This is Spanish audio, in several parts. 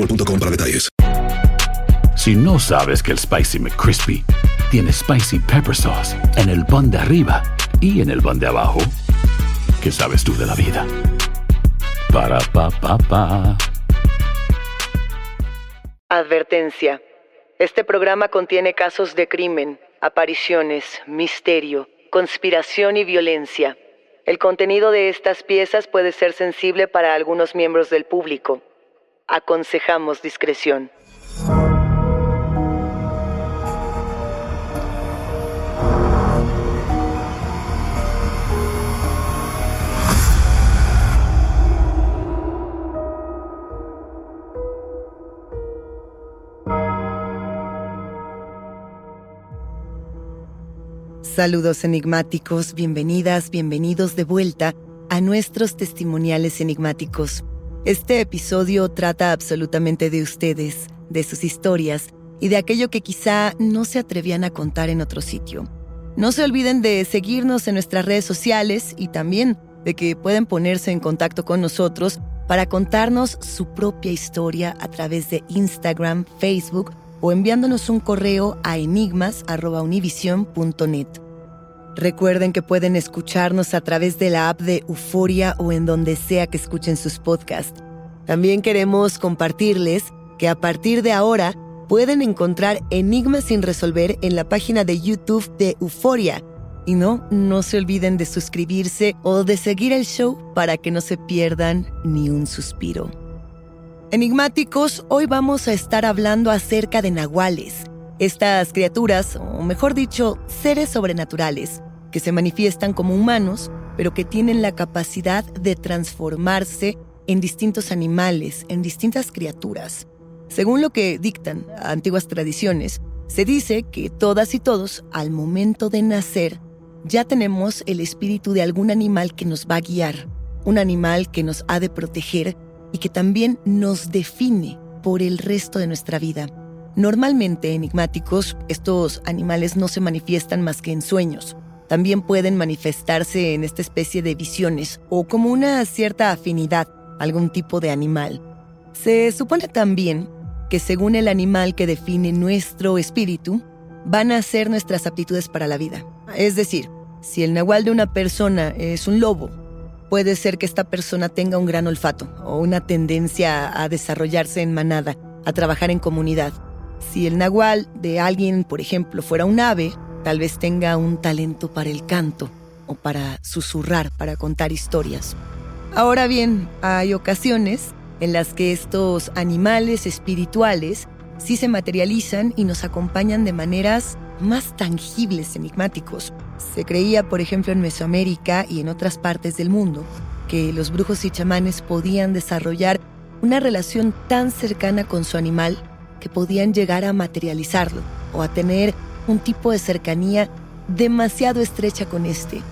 boostmobile.com para detalles. Si no sabes que el Spicy McCrispy tiene Spicy Pepper Sauce en el pan de arriba y en el pan de abajo, ¿qué sabes tú de la vida? Para, pa, pa, pa. Advertencia. Este programa contiene casos de crimen, apariciones, misterio, conspiración y violencia. El contenido de estas piezas puede ser sensible para algunos miembros del público. Aconsejamos discreción. Saludos enigmáticos, bienvenidas, bienvenidos de vuelta a nuestros testimoniales enigmáticos. Este episodio trata absolutamente de ustedes, de sus historias y de aquello que quizá no se atrevían a contar en otro sitio. No se olviden de seguirnos en nuestras redes sociales y también de que pueden ponerse en contacto con nosotros para contarnos su propia historia a través de Instagram, Facebook o enviándonos un correo a enigmas.univision.net. Recuerden que pueden escucharnos a través de la app de Euforia o en donde sea que escuchen sus podcasts. También queremos compartirles que a partir de ahora pueden encontrar Enigmas sin resolver en la página de YouTube de Euforia. Y no, no se olviden de suscribirse o de seguir el show para que no se pierdan ni un suspiro. Enigmáticos, hoy vamos a estar hablando acerca de nahuales. Estas criaturas, o mejor dicho, seres sobrenaturales, que se manifiestan como humanos, pero que tienen la capacidad de transformarse en distintos animales, en distintas criaturas. Según lo que dictan antiguas tradiciones, se dice que todas y todos, al momento de nacer, ya tenemos el espíritu de algún animal que nos va a guiar, un animal que nos ha de proteger y que también nos define por el resto de nuestra vida. Normalmente enigmáticos, estos animales no se manifiestan más que en sueños. También pueden manifestarse en esta especie de visiones o como una cierta afinidad algún tipo de animal. Se supone también que según el animal que define nuestro espíritu, van a ser nuestras aptitudes para la vida. Es decir, si el nahual de una persona es un lobo, puede ser que esta persona tenga un gran olfato o una tendencia a desarrollarse en manada, a trabajar en comunidad. Si el nahual de alguien, por ejemplo, fuera un ave, tal vez tenga un talento para el canto o para susurrar, para contar historias. Ahora bien, hay ocasiones en las que estos animales espirituales sí se materializan y nos acompañan de maneras más tangibles, enigmáticos. Se creía, por ejemplo, en Mesoamérica y en otras partes del mundo, que los brujos y chamanes podían desarrollar una relación tan cercana con su animal que podían llegar a materializarlo o a tener un tipo de cercanía demasiado estrecha con este.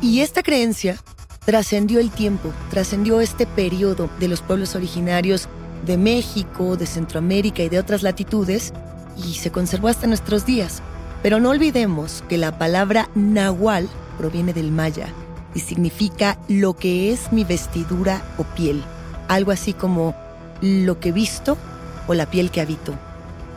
Y esta creencia trascendió el tiempo, trascendió este periodo de los pueblos originarios de México, de Centroamérica y de otras latitudes y se conservó hasta nuestros días. Pero no olvidemos que la palabra nahual proviene del maya y significa lo que es mi vestidura o piel, algo así como lo que visto o la piel que habito.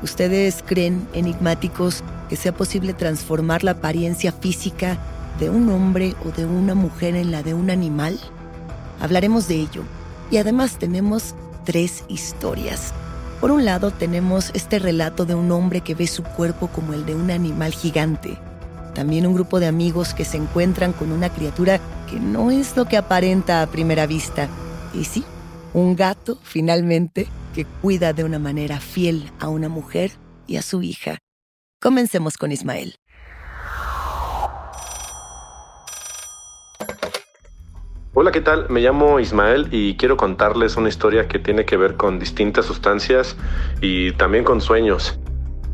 ¿Ustedes creen, enigmáticos, que sea posible transformar la apariencia física de un hombre o de una mujer en la de un animal? Hablaremos de ello. Y además tenemos tres historias. Por un lado tenemos este relato de un hombre que ve su cuerpo como el de un animal gigante. También un grupo de amigos que se encuentran con una criatura que no es lo que aparenta a primera vista. Y sí, un gato, finalmente, que cuida de una manera fiel a una mujer y a su hija. Comencemos con Ismael. Hola, ¿qué tal? Me llamo Ismael y quiero contarles una historia que tiene que ver con distintas sustancias y también con sueños.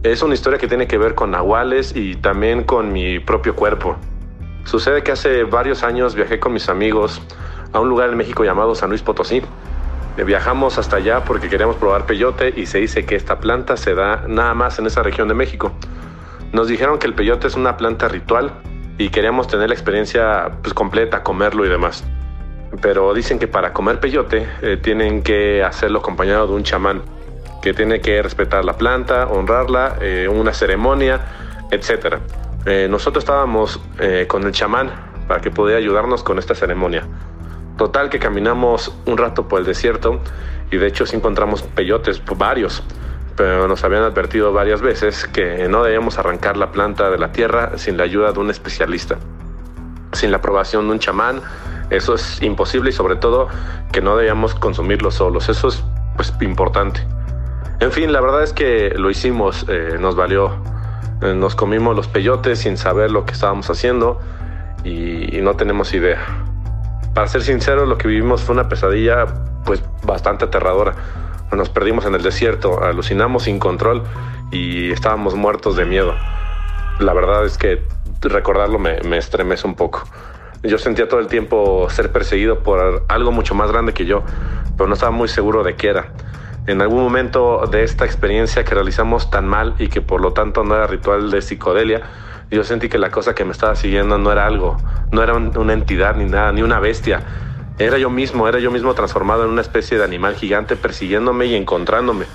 Es una historia que tiene que ver con nahuales y también con mi propio cuerpo. Sucede que hace varios años viajé con mis amigos a un lugar en México llamado San Luis Potosí. Viajamos hasta allá porque queríamos probar peyote y se dice que esta planta se da nada más en esa región de México. Nos dijeron que el peyote es una planta ritual y queríamos tener la experiencia pues, completa, comerlo y demás pero dicen que para comer peyote eh, tienen que hacerlo acompañado de un chamán, que tiene que respetar la planta, honrarla, eh, una ceremonia, etc. Eh, nosotros estábamos con el chamán para que pudiera ayudarnos con esta ceremonia. Total que caminamos un rato por el desierto y de hecho sí encontramos peyotes, varios, pero nos habían advertido varias veces que no debíamos arrancar la planta de la tierra sin la ayuda de un especialista, sin la aprobación de un chamán eso es imposible y sobre todo que no debíamos consumirlo solos. Eso es pues importante. En fin, la verdad es que lo hicimos, eh, nos valió. Eh, nos comimos los peyotes sin saber lo que estábamos haciendo y no tenemos idea. Para ser sincero, lo que vivimos fue una pesadilla pues bastante aterradora. Nos perdimos en el desierto, alucinamos sin control y estábamos muertos de miedo. La verdad es que recordarlo me, me estremece un poco. Yo sentía todo el tiempo ser perseguido por algo mucho más grande que yo, pero no estaba muy seguro de qué era. En algún momento de esta experiencia que realizamos tan mal y que por lo tanto no era ritual de psicodelia, yo sentí que la cosa que me estaba siguiendo no era algo, no era una entidad ni nada, ni una bestia. Era yo mismo, era yo mismo transformado en una especie de animal gigante persiguiéndome y encontrándome.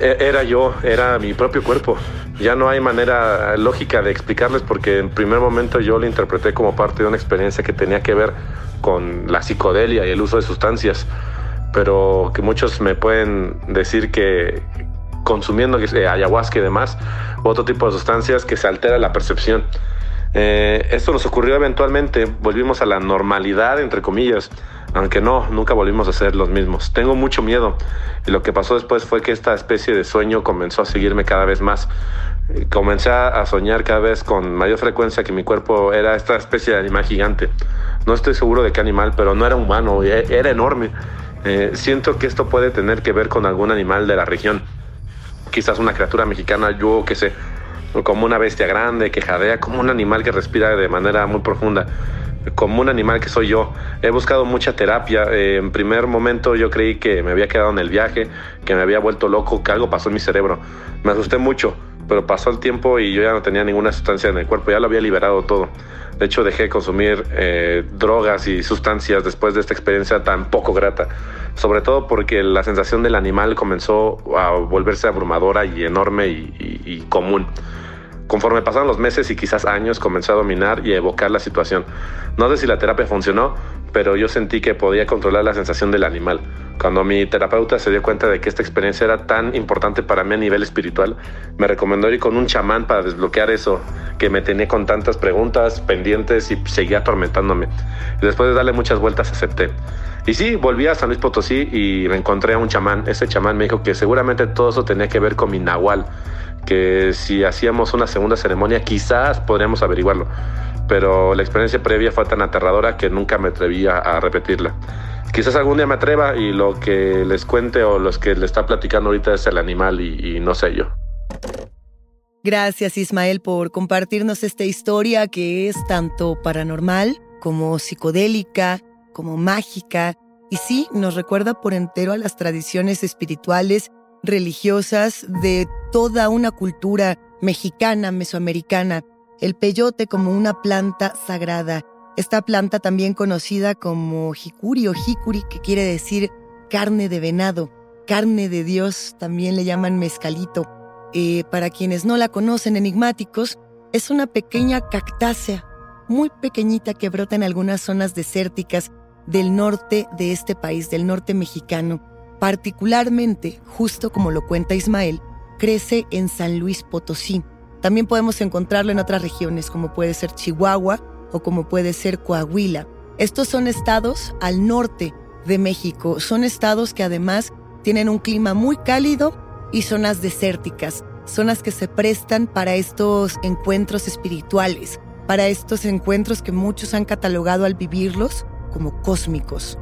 E, era yo, era mi propio cuerpo. Ya no hay manera lógica de explicarles porque en primer momento yo lo interpreté como parte de una experiencia que tenía que ver con la psicodelia y el uso de sustancias, pero que muchos me pueden decir que consumiendo eh, ayahuasca y demás, otro tipo de sustancias que se altera la percepción. Eh, esto nos ocurrió eventualmente, volvimos a la normalidad, entre comillas, aunque no, nunca volvimos a ser los mismos. Tengo mucho miedo y lo que pasó después fue que esta especie de sueño comenzó a seguirme cada vez más. Comencé a soñar cada vez con mayor frecuencia que mi cuerpo era esta especie de animal gigante. No estoy seguro de qué animal, pero no era humano, e-, era enorme. Eh, siento que esto puede tener que ver con algún animal de la región. Quizás una criatura mexicana, yo qué sé, como una bestia grande que jadea, como un animal que respira de manera muy profunda como un animal que soy yo. He buscado mucha terapia. Eh, en primer momento yo creí que me había quedado en el viaje, que me había vuelto loco, que algo pasó en mi cerebro. Me asusté mucho, pero pasó el tiempo y yo ya no tenía ninguna sustancia en el cuerpo, ya lo había liberado todo. De hecho, dejé de consumir eh, drogas y sustancias después de esta experiencia tan poco grata. Sobre todo porque la sensación del animal comenzó a volverse abrumadora y enorme y común. Conforme pasaron los meses y quizás años, comencé a dominar y a evocar la situación. No sé si la terapia funcionó, pero yo sentí que podía controlar la sensación del animal. Cuando mi terapeuta se dio cuenta de que esta experiencia era tan importante para mí a nivel espiritual, me recomendó ir con un chamán para desbloquear eso que me tenía con tantas preguntas pendientes y seguía atormentándome. Después de darle muchas vueltas acepté. Y sí, volví a San Luis Potosí y me encontré a un chamán. Ese chamán me dijo que seguramente todo eso tenía que ver con mi nahual que si hacíamos una segunda ceremonia quizás podríamos averiguarlo, pero la experiencia previa fue tan aterradora que nunca me atrevía a repetirla. Quizás algún día me atreva y lo que les cuente o los que le está platicando ahorita es el animal y, y no sé yo. Gracias Ismael por compartirnos esta historia que es tanto paranormal como psicodélica, como mágica, y sí nos recuerda por entero a las tradiciones espirituales religiosas de toda una cultura mexicana, mesoamericana, el peyote como una planta sagrada. Esta planta también conocida como jicuri o jicuri, que quiere decir carne de venado, carne de Dios, también le llaman mezcalito. Eh, para quienes no la conocen, enigmáticos, es una pequeña cactácea, muy pequeñita que brota en algunas zonas desérticas del norte de este país, del norte mexicano. Particularmente, justo como lo cuenta Ismael, crece en San Luis Potosí. También podemos encontrarlo en otras regiones, como puede ser Chihuahua o como puede ser Coahuila. Estos son estados al norte de México. Son estados que además tienen un clima muy cálido y zonas desérticas, zonas que se prestan para estos encuentros espirituales, para estos encuentros que muchos han catalogado al vivirlos como cósmicos.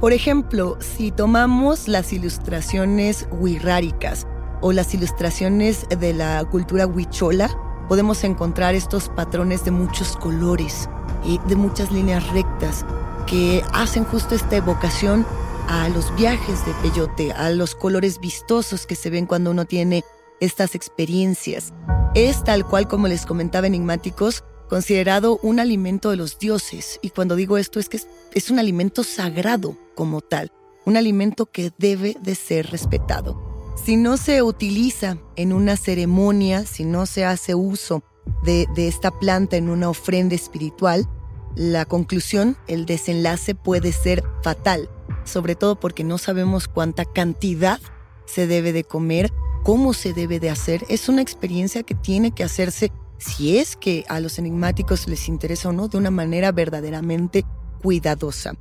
Por ejemplo, si tomamos las ilustraciones wixárikas o las ilustraciones de la cultura huichola, podemos encontrar estos patrones de muchos colores y de muchas líneas rectas que hacen justo esta evocación a los viajes de peyote, a los colores vistosos que se ven cuando uno tiene estas experiencias. Es tal cual como les comentaba enigmáticos, considerado un alimento de los dioses. Y cuando digo esto es que es, un alimento sagrado como tal, un alimento que debe de ser respetado. Si no se utiliza en una ceremonia, si no se hace uso de, esta planta en una ofrenda espiritual, la conclusión, el desenlace puede ser fatal sobre todo porque no sabemos cuánta cantidad se debe de comer, cómo se debe de hacer. Es una experiencia que tiene que hacerse, si es que a los enigmáticos les interesa o no, de una manera verdaderamente cuidadosa.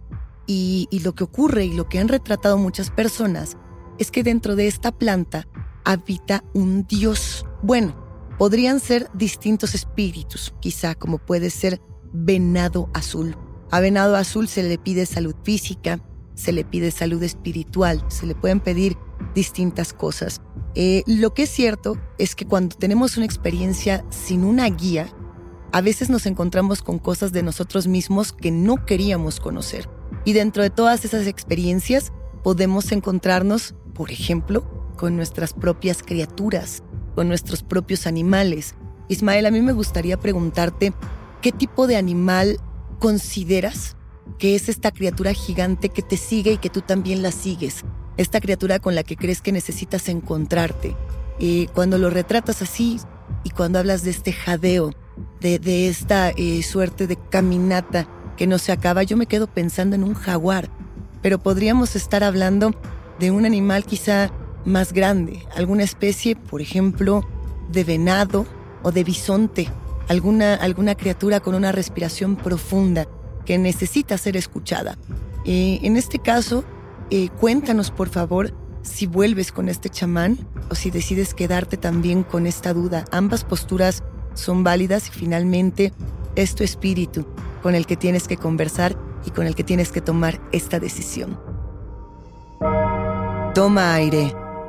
Y lo que ocurre y lo que han retratado muchas personas es que dentro de esta planta habita un dios. Bueno, podrían ser distintos espíritus, quizá como puede ser venado azul. A venado azul se le pide salud física, se le pide salud espiritual, se le pueden pedir distintas cosas. Eh, lo que es cierto es que cuando tenemos una experiencia sin una guía, a veces nos encontramos con cosas de nosotros mismos que no queríamos conocer. Y dentro de todas esas experiencias podemos encontrarnos, por ejemplo, con nuestras propias criaturas, con nuestros propios animales. Ismael, a mí me gustaría preguntarte, ¿qué tipo de animal consideras que es esta criatura gigante que te sigue y que tú también la sigues, esta criatura con la que crees que necesitas encontrarte. Y cuando lo retratas así y cuando hablas de este jadeo, de, esta eh, suerte de caminata que no se acaba, yo me quedo pensando en un jaguar, pero podríamos estar hablando de un animal quizá más grande, alguna especie, por ejemplo, de venado o de bisonte, alguna, alguna criatura con una respiración profunda que necesita ser escuchada. Eh, en este caso, eh, cuéntanos por favor si vuelves con este chamán o si decides quedarte también con esta duda. Ambas posturas son válidas y finalmente es tu espíritu con el que tienes que conversar y con el que tienes que tomar esta decisión. Toma aire.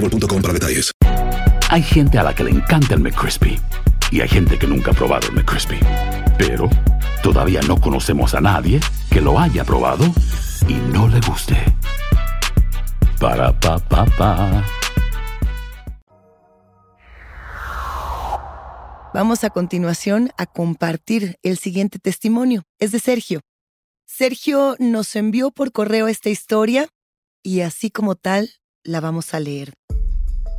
boostmobile.com para detalles. Hay gente a la que le encanta el McCrispy y hay gente que nunca ha probado el McCrispy. Pero todavía no conocemos a nadie que lo haya probado y no le guste. Para pa pa pa. Vamos a continuación a compartir el siguiente testimonio. Es de Sergio. Sergio nos envió por correo esta historia y así como tal la vamos a leer.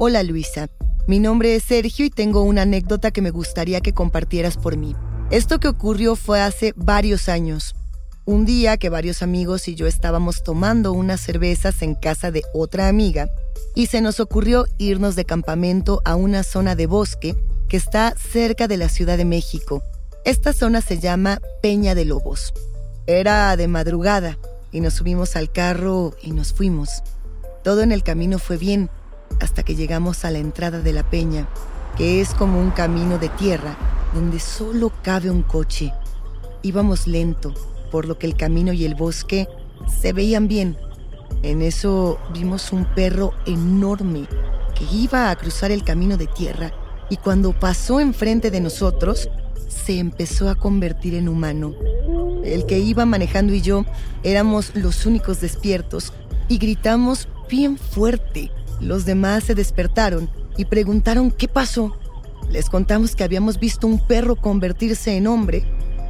Hola Luisa, mi nombre es Sergio y tengo una anécdota que me gustaría que compartieras por mí. Esto que ocurrió fue hace varios años. Un día que varios amigos y yo estábamos tomando unas cervezas en casa de otra amiga y se nos ocurrió irnos de campamento a una zona de bosque que está cerca de la Ciudad de México. Esta zona se llama Peña de Lobos. Era de madrugada y nos subimos al carro y nos fuimos. Todo en el camino fue bien hasta que llegamos a la entrada de la peña, que es como un camino de tierra donde solo cabe un coche. Íbamos lento, por lo que el camino y el bosque se veían bien. En eso vimos un perro enorme que iba a cruzar el camino de tierra y cuando pasó enfrente de nosotros, se empezó a convertir en humano. El que iba manejando y yo éramos los únicos despiertos y gritamos bien fuerte. Los demás se despertaron y preguntaron qué pasó. Les contamos que habíamos visto un perro convertirse en hombre,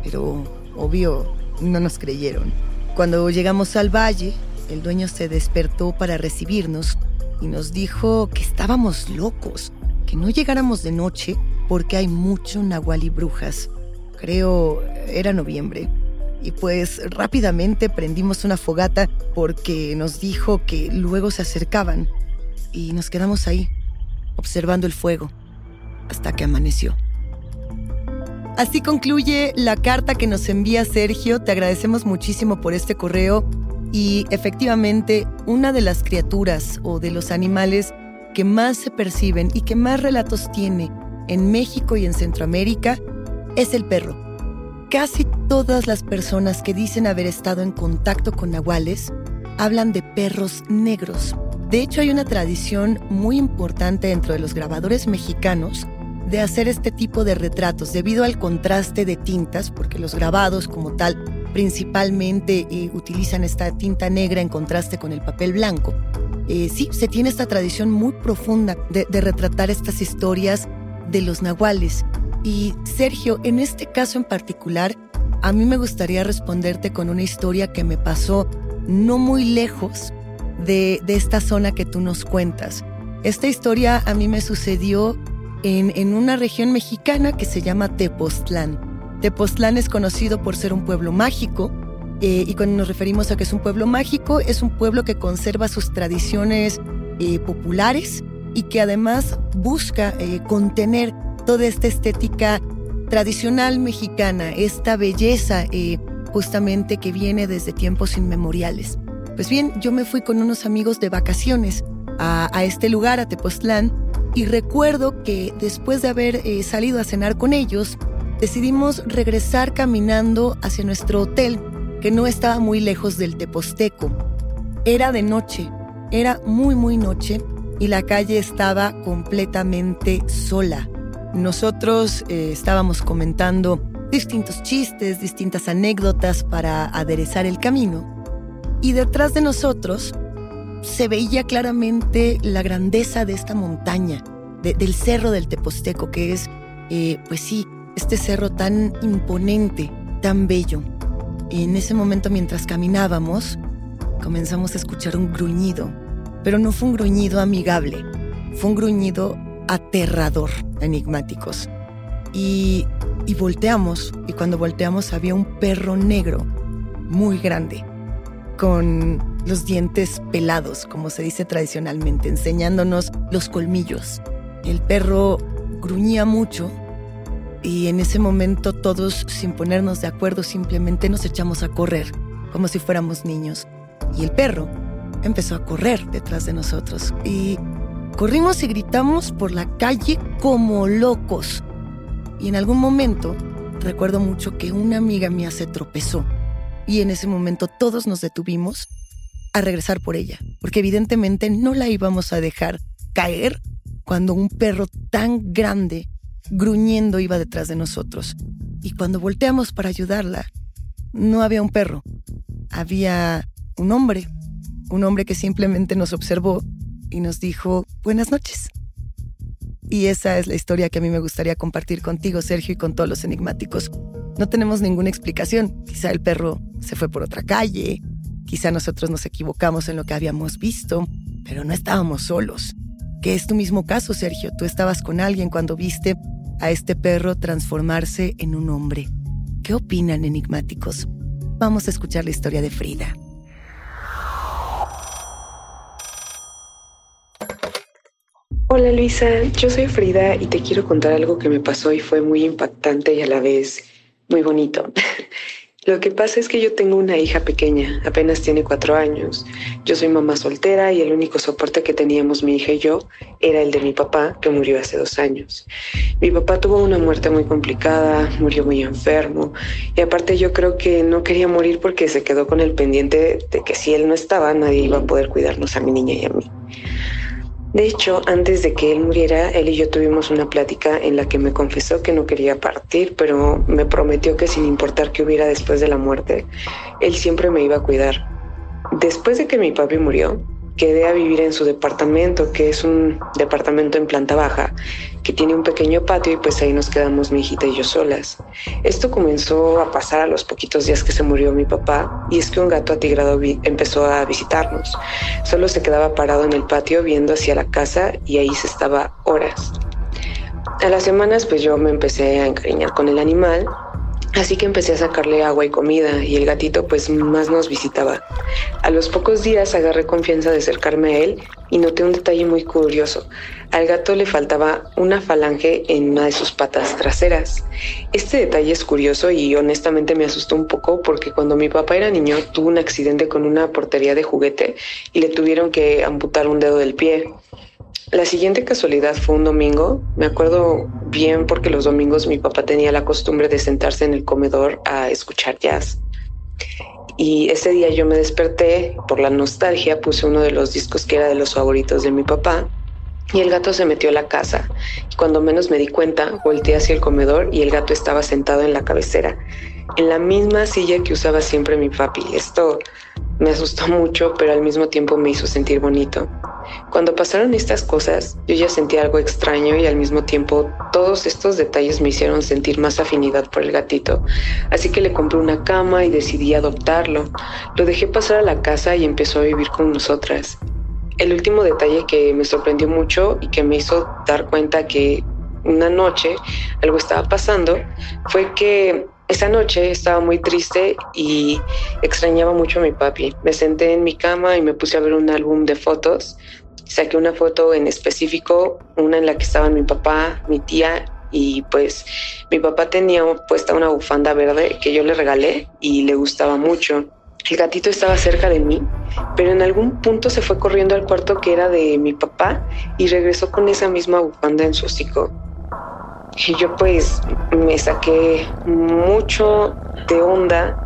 pero obvio no nos creyeron. Cuando llegamos al valle, el dueño se despertó para recibirnos y nos dijo que estábamos locos, que no llegáramos de noche porque hay mucho nahual y brujas. Creo era noviembre. Y pues rápidamente prendimos una fogata porque nos dijo que luego se acercaban. Y nos quedamos ahí, observando el fuego, hasta que amaneció. Así concluye la carta que nos envía Sergio. Te agradecemos muchísimo por este correo. Y efectivamente, una de las criaturas o de los animales que más se perciben y que más relatos tiene en México y en Centroamérica es el perro. Casi todas las personas que dicen haber estado en contacto con nahuales hablan de perros negros. De hecho, hay una tradición muy importante dentro de los grabadores mexicanos de hacer este tipo de retratos debido al contraste de tintas, porque los grabados como tal principalmente eh, utilizan esta tinta negra en contraste con el papel blanco. Eh, sí, se tiene esta tradición muy profunda de, de retratar estas historias de los nahuales. Y Sergio, en este caso en particular, a mí me gustaría responderte con una historia que me pasó no muy lejos de, esta zona que tú nos cuentas. Esta historia a mí me sucedió en, en una región mexicana que se llama Tepoztlán. Tepoztlán es conocido por ser un pueblo mágico, eh, y cuando nos referimos a que es un pueblo mágico, es un pueblo que conserva sus tradiciones eh, populares y que además busca eh, contener toda esta estética tradicional mexicana, esta belleza justamente que viene desde tiempos inmemoriales. Pues bien, yo me fui con unos amigos de vacaciones a, este lugar, a Tepoztlán, y recuerdo que después de haber salido a cenar con ellos, decidimos regresar caminando hacia nuestro hotel, que no estaba muy lejos del Teposteco. Era de noche, era muy muy noche y la calle estaba completamente sola. Nosotros eh, estábamos comentando distintos chistes, distintas anécdotas para aderezar el camino. Y detrás de nosotros se veía claramente la grandeza de esta montaña, del cerro del Teposteco, que es, eh, pues sí, este cerro tan imponente, tan bello. Y en ese momento mientras caminábamos, comenzamos a escuchar un gruñido, pero no fue un gruñido amigable, fue un gruñido aterrador, enigmáticos. Y, y volteamos, y cuando volteamos había un perro negro, muy grande, con los dientes pelados, como se dice tradicionalmente, enseñándonos los colmillos. El perro gruñía mucho y en ese momento todos, sin ponernos de acuerdo, simplemente nos echamos a correr, como si fuéramos niños. Y el perro empezó a correr detrás de nosotros. Y corrimos y gritamos por la calle como locos. Y en algún momento recuerdo mucho que una amiga mía se tropezó. Y en ese momento todos nos detuvimos a regresar por ella, porque evidentemente no la íbamos a dejar caer cuando un perro tan grande gruñendo iba detrás de nosotros. Y cuando volteamos para ayudarla, no había un perro, había un hombre, un hombre que simplemente nos observó y nos dijo buenas noches. Y esa es la historia que a mí me gustaría compartir contigo, Sergio, y con todos los enigmáticos. No tenemos ninguna explicación. Quizá el perro se fue por otra calle. Quizá nosotros nos equivocamos en lo que habíamos visto, pero no estábamos solos. Que es tu mismo caso, Sergio. Tú estabas con alguien cuando viste a este perro transformarse en un hombre. ¿Qué opinan, enigmáticos? Vamos a escuchar la historia de Frida. Hola Luisa, yo soy Frida y te quiero contar algo que me pasó y fue muy impactante y a la vez muy bonito. Lo que pasa es que yo tengo una hija pequeña, apenas tiene cuatro años. Yo soy mamá soltera y el único soporte que teníamos mi hija y yo era el de mi papá, que murió hace dos años. Mi papá tuvo una muerte muy complicada, murió muy enfermo y aparte yo creo que no quería morir porque se quedó con el pendiente de que si él no estaba nadie iba a poder cuidarnos a mi niña y a mí. De hecho, antes de que él muriera, él y yo tuvimos una plática en la que me confesó que no quería partir, pero me prometió que sin importar qué hubiera después de la muerte, él siempre me iba a cuidar. Después de que mi papi murió, quedé a vivir en su departamento, que es un departamento en planta baja, que tiene un pequeño patio y pues ahí nos quedamos mi hijita y yo solas. Esto comenzó a pasar a los poquitos días que se murió mi papá y es que un gato atigrado empezó a visitarnos. Solo se quedaba parado en el patio viendo hacia la casa y ahí se estaba horas. A las semanas pues yo me empecé a encariñar con el animal Así que empecé a sacarle agua y comida y el gatito pues más nos visitaba. A los pocos días agarré confianza de acercarme a él y noté un detalle muy curioso. Al gato le faltaba una falange en una de sus patas traseras. Este detalle es curioso y honestamente me asustó un poco porque cuando mi papá era niño tuvo un accidente con una portería de juguete y le tuvieron que amputar un dedo del pie. La siguiente casualidad fue un domingo. Me acuerdo bien porque los domingos mi papá tenía la costumbre de sentarse en el comedor a escuchar jazz. Y ese día yo me desperté, por la nostalgia puse uno de los discos que era de los favoritos de mi papá y el gato se metió a la casa. Y cuando menos me di cuenta, volteé hacia el comedor y el gato estaba sentado en la cabecera, en la misma silla que usaba siempre mi papi. Esto me asustó mucho, pero al mismo tiempo me hizo sentir bonito. Cuando pasaron estas cosas, yo ya sentí algo extraño y al mismo tiempo todos estos detalles me hicieron sentir más afinidad por el gatito. Así que le compré una cama y decidí adoptarlo. Lo dejé pasar a la casa y empezó a vivir con nosotras. El último detalle que me sorprendió mucho y que me hizo dar cuenta que una noche algo estaba pasando fue que esa noche estaba muy triste y extrañaba mucho a mi papi. Me senté en mi cama y me puse a ver un álbum de fotos. Saqué una foto en específico, una en la que estaban mi papá, mi tía y pues mi papá tenía puesta una bufanda verde que yo le regalé y le gustaba mucho. El gatito estaba cerca de mí, pero en algún punto se fue corriendo al cuarto que era de mi papá y regresó con esa misma bufanda en su hocico. Y yo pues me saqué mucho de onda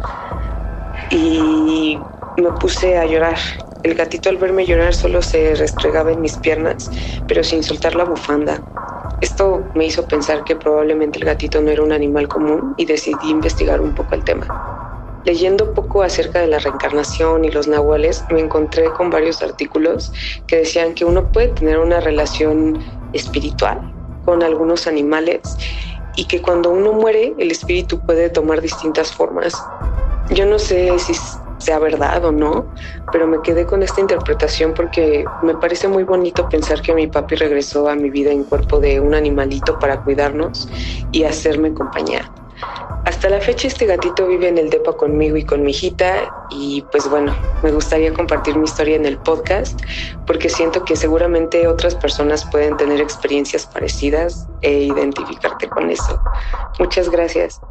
y me puse a llorar. El gatito al verme llorar solo se restregaba en mis piernas, pero sin soltar la bufanda. Esto me hizo pensar que probablemente el gatito no era un animal común y decidí investigar un poco el tema. Leyendo poco acerca de la reencarnación y los nahuales, me encontré con varios artículos que decían que uno puede tener una relación espiritual con algunos animales y que cuando uno muere el espíritu puede tomar distintas formas. Yo no sé si sea verdad o no, pero me quedé con esta interpretación porque me parece muy bonito pensar que mi papi regresó a mi vida en cuerpo de un animalito para cuidarnos y hacerme compañía. Hasta la fecha este gatito vive en el depa conmigo y con mi hijita y pues bueno, me gustaría compartir mi historia en el podcast porque siento que seguramente otras personas pueden tener experiencias parecidas e identificarte con eso. Muchas gracias.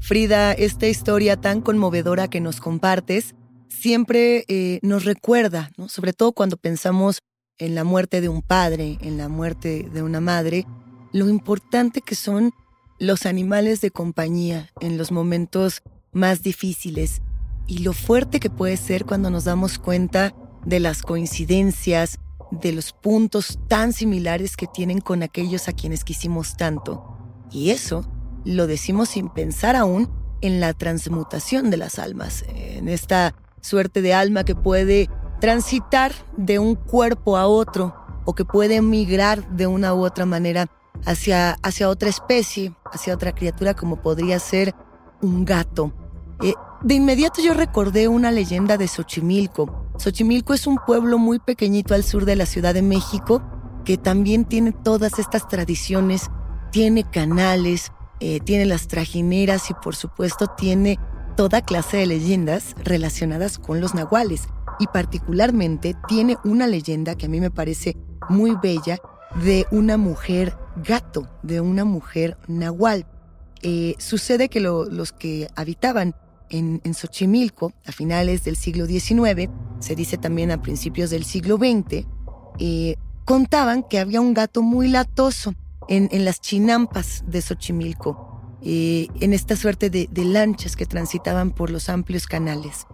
Frida, esta historia tan conmovedora que nos compartes siempre eh, nos recuerda, sobre todo cuando pensamos en la muerte de un padre, en la muerte de una madre, lo importante que son los animales de compañía en los momentos más difíciles y lo fuerte que puede ser cuando nos damos cuenta de las coincidencias, de los puntos tan similares que tienen con aquellos a quienes quisimos tanto. Y eso lo decimos sin pensar aún en la transmutación de las almas, en esta suerte de alma que puede transitar de un cuerpo a otro o que puede migrar de una u otra manera hacia, hacia otra especie, hacia otra criatura como podría ser un gato. Eh, de inmediato yo recordé una leyenda de Xochimilco. Xochimilco es un pueblo muy pequeñito al sur de la Ciudad de México que también tiene todas estas tradiciones, tiene canales, eh, tiene las trajineras y por supuesto tiene toda clase de leyendas relacionadas con los nahuales. Y particularmente tiene una leyenda que a mí me parece muy bella de una mujer gato, de una mujer nahual. Eh, sucede que los que habitaban en, Xochimilco a finales del siglo XIX, se dice también a principios del siglo XX, eh, contaban que había un gato muy latoso en, las chinampas de Xochimilco, eh, en esta suerte de, lanchas que transitaban por los amplios canales.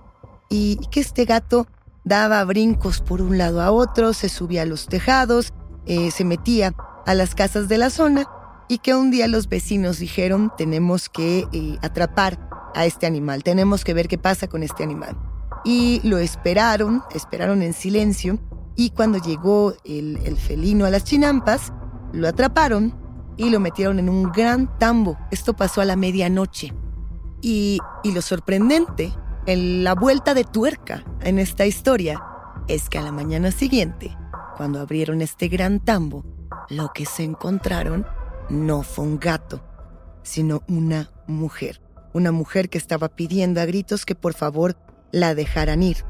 Y que este gato daba brincos por un lado a otro, se subía a los tejados, se metía a las casas de la zona y que un día los vecinos dijeron tenemos que eh, atrapar a este animal, tenemos que ver qué pasa con este animal. Y lo esperaron, esperaron en silencio y cuando llegó el, felino a las chinampas, lo atraparon y lo metieron en un gran tambo. Esto pasó a la medianoche. Y, y lo sorprendente, en la vuelta de tuerca en esta historia, es que a la mañana siguiente, cuando abrieron este gran tambo, lo que se encontraron no fue un gato, sino una mujer. Una mujer que estaba pidiendo a gritos que por favor la dejaran ir.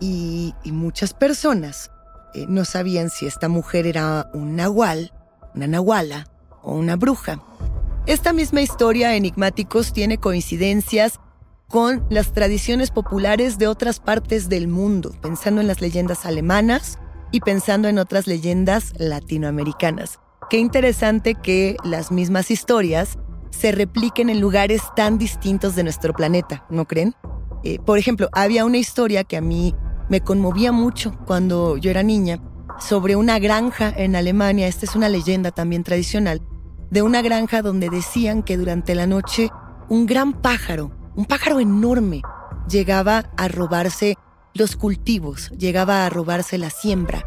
Y, muchas personas eh, no sabían si esta mujer era un nahual, una nahuala o una bruja. Esta misma historia, Enigmáticos, tiene coincidencias con las tradiciones populares de otras partes del mundo, pensando en las leyendas alemanas y pensando en otras leyendas latinoamericanas. Qué interesante que las mismas historias se repliquen en lugares tan distintos de nuestro planeta, ¿no creen? Eh, por ejemplo, había una historia que a mí me conmovía mucho cuando yo era niña sobre una granja en Alemania, esta es una leyenda también tradicional, de una granja donde decían que durante la noche un gran pájaro, un pájaro enorme, llegaba a robarse los cultivos, llegaba a robarse la siembra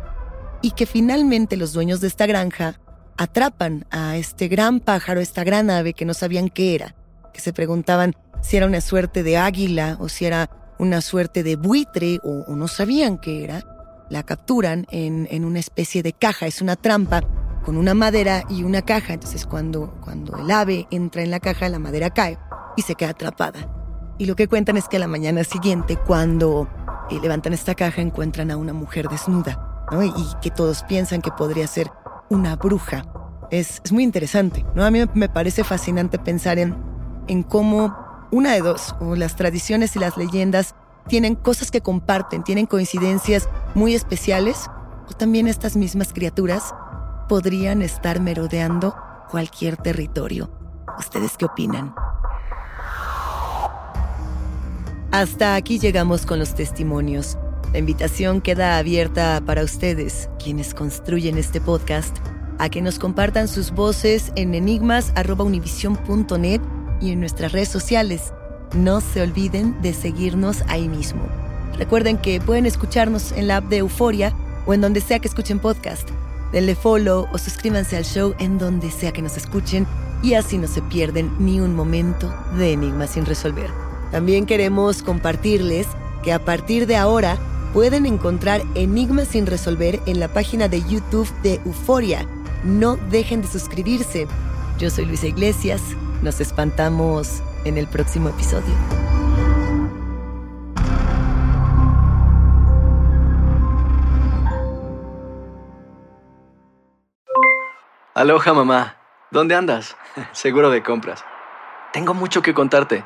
y que finalmente los dueños de esta granja atrapan a este gran pájaro, esta gran ave que no sabían qué era, que se preguntaban si era una suerte de águila o si era una suerte de buitre o, no sabían qué era, la capturan en, en, una especie de caja, es una trampa con una madera y una caja, entonces cuando, cuando el ave entra en la caja la madera cae y se queda atrapada. Y lo que cuentan es que a la mañana siguiente, cuando eh, levantan esta caja, encuentran a una mujer desnuda, ¿no? y que todos piensan que podría ser una bruja. Es, muy interesante, ¿no? A mí me parece fascinante pensar en, en cómo una de dos, o las tradiciones y las leyendas tienen cosas que comparten, tienen coincidencias muy especiales, o también estas mismas criaturas podrían estar merodeando cualquier territorio. ¿Ustedes qué opinan? Hasta aquí llegamos con los testimonios. La invitación queda abierta para ustedes, quienes construyen este podcast, a que nos compartan sus voces en enigmas.univision.net y en nuestras redes sociales. No se olviden de seguirnos ahí mismo. Recuerden que pueden escucharnos en la app de Euforia o en donde sea que escuchen podcast. Denle follow o suscríbanse al show en donde sea que nos escuchen y así no se pierden ni un momento de Enigmas sin resolver. También queremos compartirles que a partir de ahora pueden encontrar enigmas sin resolver en la página de YouTube de Euforia. No dejen de suscribirse. Yo soy Luisa Iglesias. Nos espantamos en el próximo episodio. Aloha mamá. ¿Dónde andas? Seguro de compras. Tengo mucho que contarte.